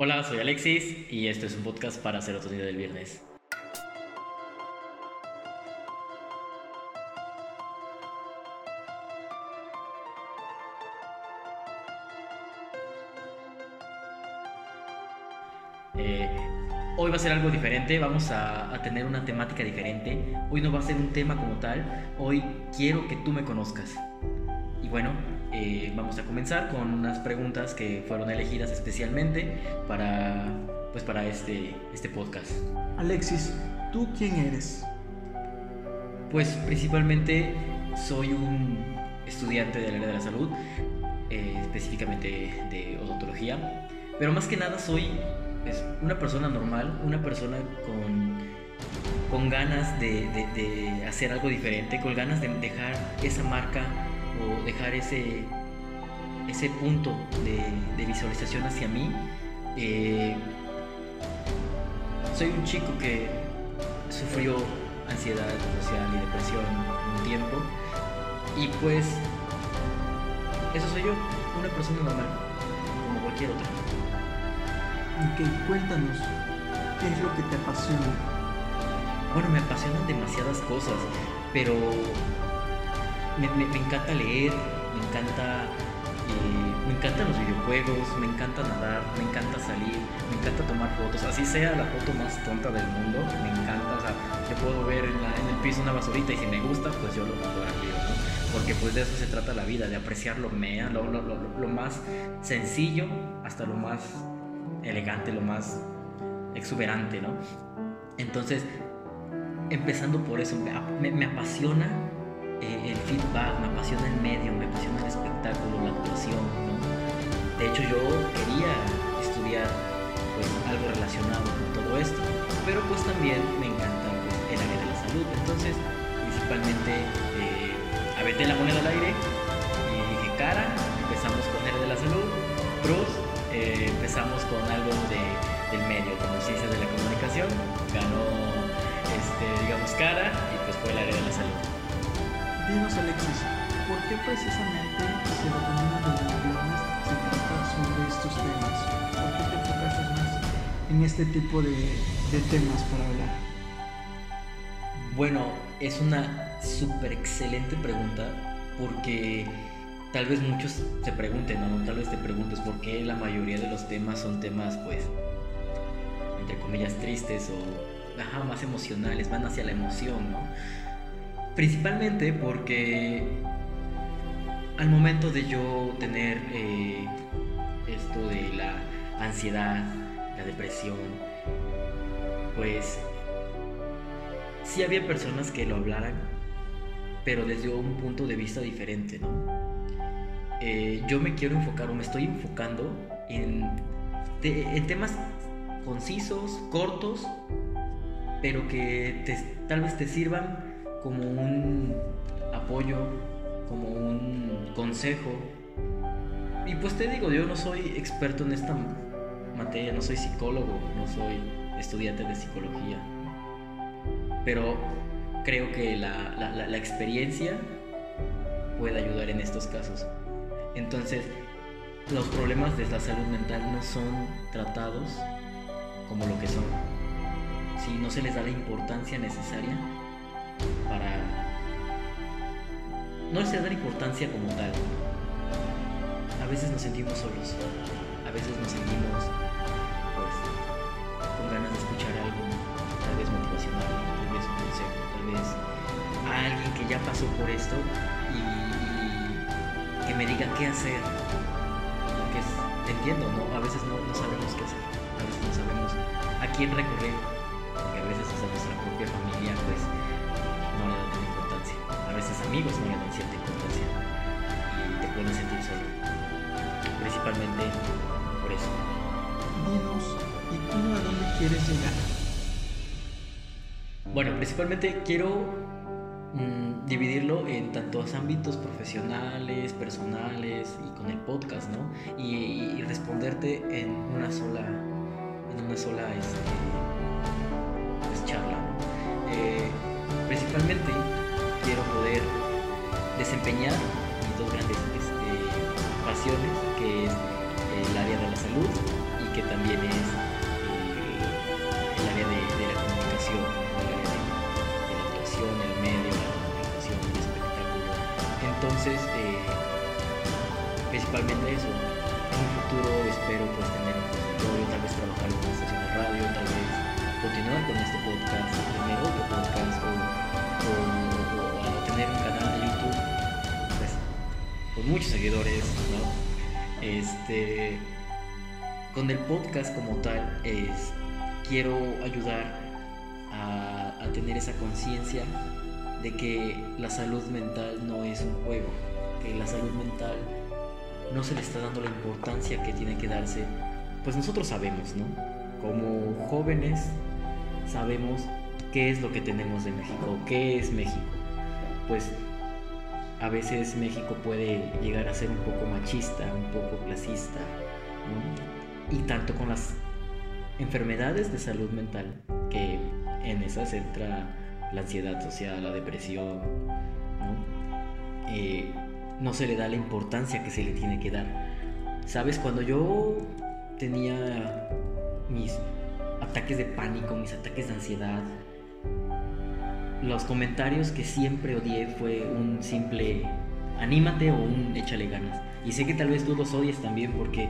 Hola, soy Alexis y este es un podcast para hacer otro día del viernes. Eh, hoy va a ser algo diferente, vamos a tener una temática diferente. Hoy no va a ser un tema como tal, hoy quiero que tú me conozcas. Y bueno, eh, vamos a comenzar con unas preguntas que fueron elegidas especialmente para, pues para este, este podcast. Alexis, ¿tú quién eres? Pues principalmente soy un estudiante del área de la salud, eh, específicamente de odontología, pero más que nada soy pues, una persona normal, una persona con, con ganas de, de, de hacer algo diferente, con ganas de dejar esa marca dejar ese, ese punto de, de visualización hacia mí. Eh, soy un chico que sufrió ansiedad social y depresión un tiempo y pues eso soy yo, una persona normal, como cualquier otra. Ok, cuéntanos, ¿qué es lo que te apasiona? Bueno, me apasionan demasiadas cosas, pero me, encanta leer, me encanta, eh, me encantan los videojuegos, me encanta nadar, me encanta salir, me encanta tomar fotos, así sea la foto más tonta del mundo, me encanta, o sea, yo puedo ver en, la, el piso una basurita y si me gusta, pues yo lo fotografío, ¿no? Porque pues de eso se trata la vida, de apreciar lo mea, lo, lo, lo, lo más sencillo hasta lo más elegante, lo más exuberante, ¿no? Entonces, empezando por eso, me, me, me apasiona eh, el feedback, me apasiona el medio, me apasiona el espectáculo, la actuación, ¿no? De hecho, yo quería estudiar pues, algo relacionado con todo esto, pero pues también me encanta pues, el área de la salud. Entonces, principalmente, eh, aventé la moneda al aire y dije, cara, empezamos con el área de la salud, cruz, eh, empezamos con algo de, del medio, como ciencias de la comunicación, ganó, este, digamos, cara y pues fue el área de la salud. Dinos Alexis, ¿por qué precisamente Serotonina de los viernes se trata sobre estos temas? ¿Por qué te enfocas más en este tipo de, temas para hablar? Bueno, es una súper excelente pregunta porque tal vez muchos se pregunten, ¿no? Tal vez te preguntes por qué la mayoría de los temas son temas, pues, entre comillas, tristes o más emocionales, van hacia la emoción, ¿no? Principalmente porque al momento de yo tener eh, esto de la ansiedad, la depresión, pues sí había personas que lo hablaran, pero desde un punto de vista diferente, ¿no? Eh, yo me quiero enfocar o me estoy enfocando en, te, en temas concisos, cortos, pero que tal vez te sirvan como un apoyo, como un consejo. Y pues te digo, yo no soy experto en esta materia, no soy psicólogo, no soy estudiante de psicología, pero creo que la, la, la experiencia puede ayudar en estos casos. Entonces, los problemas de la salud mental no son tratados como lo que son. Si no se les da la importancia necesaria para... No se les da la importancia como tal. A veces nos sentimos solos. A veces nos sentimos pues, con ganas de escuchar algo, tal vez motivacional, tal vez un consejo, tal vez a alguien que ya pasó por esto y, que me diga qué hacer. Porque es, entiendo, ¿no? A veces no, sabemos qué hacer. A veces no sabemos a quién recurrir. Porque a veces hasta nuestra propia familia, pues, amigos le dan cierta importancia. Y te pueden sentir solo. Principalmente por eso. Dinos, ¿y tú a dónde quieres llegar? Bueno, principalmente quiero mmm, dividirlo en tantos ámbitos profesionales, personales y con el podcast, ¿no? Y, y responderte en una sola, en una sola este, pues, charla. ¿no? Eh, principalmente quiero poder desempeñar mis dos grandes este, pasiones, que es eh, el área de la salud y que también es eh, el, área de, la comunicación, el área de, la actuación, el medio, la comunicación, el espectáculo. Entonces, eh, principalmente eso. En un futuro espero pues tener un consultorio, tal vez trabajar en una estación de radio, tal vez continuar con este podcast, tener otro podcast o muchos seguidores, ¿no? Este, con el podcast como tal, es, quiero ayudar a, a tener esa conciencia de que la salud mental no es un juego, que la salud mental no se le está dando la importancia que tiene que darse, pues nosotros sabemos, ¿no? Como jóvenes sabemos qué es lo que tenemos de México, qué es México. Pues a veces México puede llegar a ser un poco machista, un poco clasista, ¿no? Y tanto con las enfermedades de salud mental, que en esas entra la ansiedad social, la depresión, ¿no? Eh, no se le da la importancia que se le tiene que dar. Sabes, cuando yo tenía mis ataques de pánico, mis ataques de ansiedad, los comentarios que siempre odié fue un simple anímate o un échale ganas. Y sé que tal vez tú los odies también porque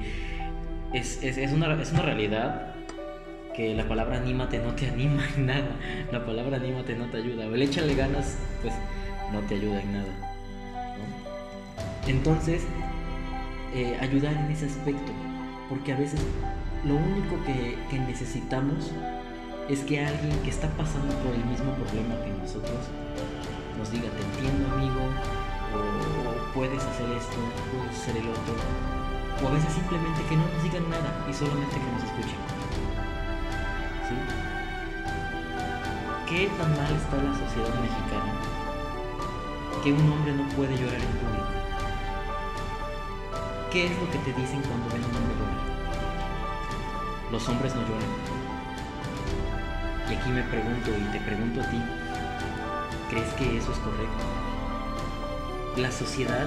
es, es, una, es una realidad que la palabra anímate no te anima en nada. La palabra anímate no te ayuda. O el échale ganas, pues no te ayuda en nada. Entonces, eh, ayudar en ese aspecto, porque a veces lo único que, necesitamos es que alguien que está pasando por el mismo problema que nosotros nos diga, te entiendo amigo, o puedes hacer esto, puedes hacer el otro, o a veces simplemente que no nos digan nada y solamente que nos escuchen. ¿Sí? ¿Qué tan mal está la sociedad mexicana que un hombre no puede llorar en público? ¿Qué es lo que te dicen cuando ven a un hombre llorar? Los hombres no lloran. Aquí me pregunto y te pregunto a ti, ¿crees que eso es correcto? La sociedad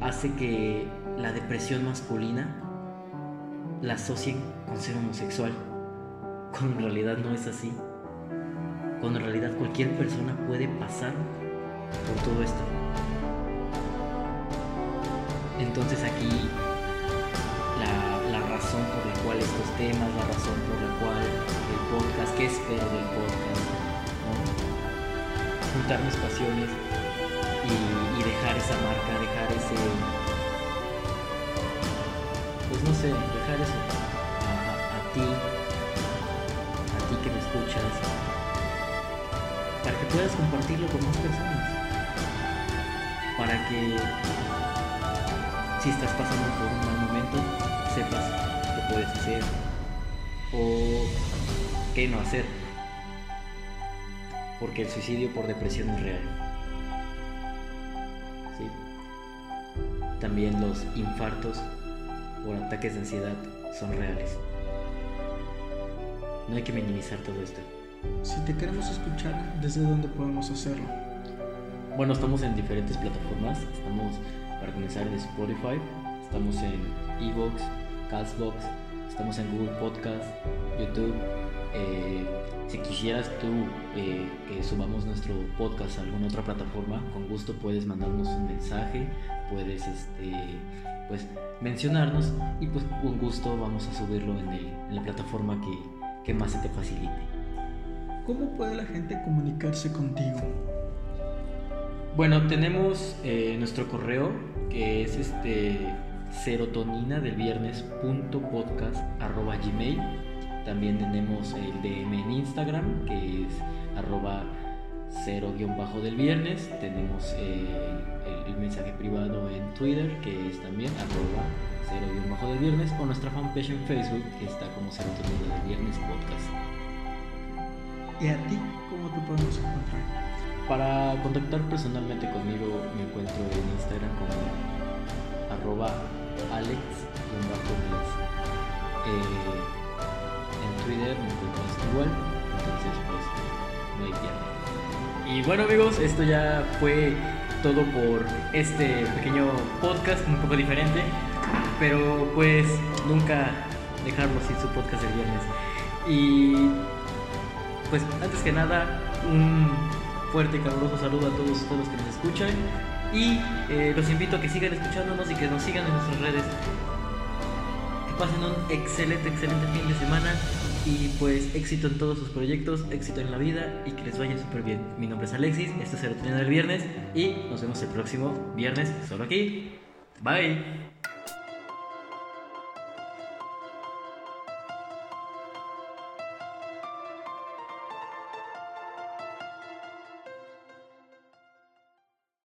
hace que la depresión masculina la asocien con ser homosexual, cuando en realidad no es así. Cuando en realidad cualquier persona puede pasar por todo esto. Entonces aquí razón por la cual estos temas, la razón por la cual el podcast, ¿qué espero del podcast? Juntar mis pasiones y, dejar esa marca, dejar ese... Pues no sé, dejar eso a, ti, a ti que me escuchas, para que puedas compartirlo con más personas, para que si estás pasando por un mal momento, sepas puedes hacer o qué no hacer. Porque el suicidio por depresión es real. ¿Sí? También los infartos por ataques de ansiedad son reales. No hay que minimizar todo esto. Si te queremos escuchar, ¿desde dónde podemos hacerlo? Bueno, estamos en diferentes plataformas. Estamos para comenzar en Spotify, estamos en Evox, Castbox, estamos en Google Podcast, YouTube. Eh, si quisieras tú eh, que subamos nuestro podcast a alguna otra plataforma, con gusto puedes mandarnos un mensaje, puedes este, pues, mencionarnos y pues con gusto vamos a subirlo en, en la plataforma que, que más se te facilite. ¿Cómo puede la gente comunicarse contigo? Bueno, tenemos eh, nuestro correo que es este serotonina del viernes arroba gmail. También tenemos el DM en Instagram que es arroba cero guion bajo del viernes. Tenemos eh, el, mensaje privado en Twitter que es también arroba cero guion bajo del viernes o nuestra fanpage en Facebook que está como serotonina del viernes podcast. ¿Y a ti cómo te podemos encontrar? Para contactar personalmente conmigo me encuentro bueno amigos, esto ya fue todo por este pequeño podcast un poco diferente, pero pues nunca dejarlo sin su podcast el viernes. Y pues antes que nada, un fuerte y caluroso saludo a todos ustedes los que nos escuchan y eh, los invito a que sigan escuchándonos y que nos sigan en nuestras redes. Pasen un excelente, excelente fin de semana y pues éxito en todos sus proyectos, éxito en la vida y que les vaya súper bien. Mi nombre es Alexis, esto es Serotonina del Viernes y nos vemos el próximo viernes solo aquí. Bye.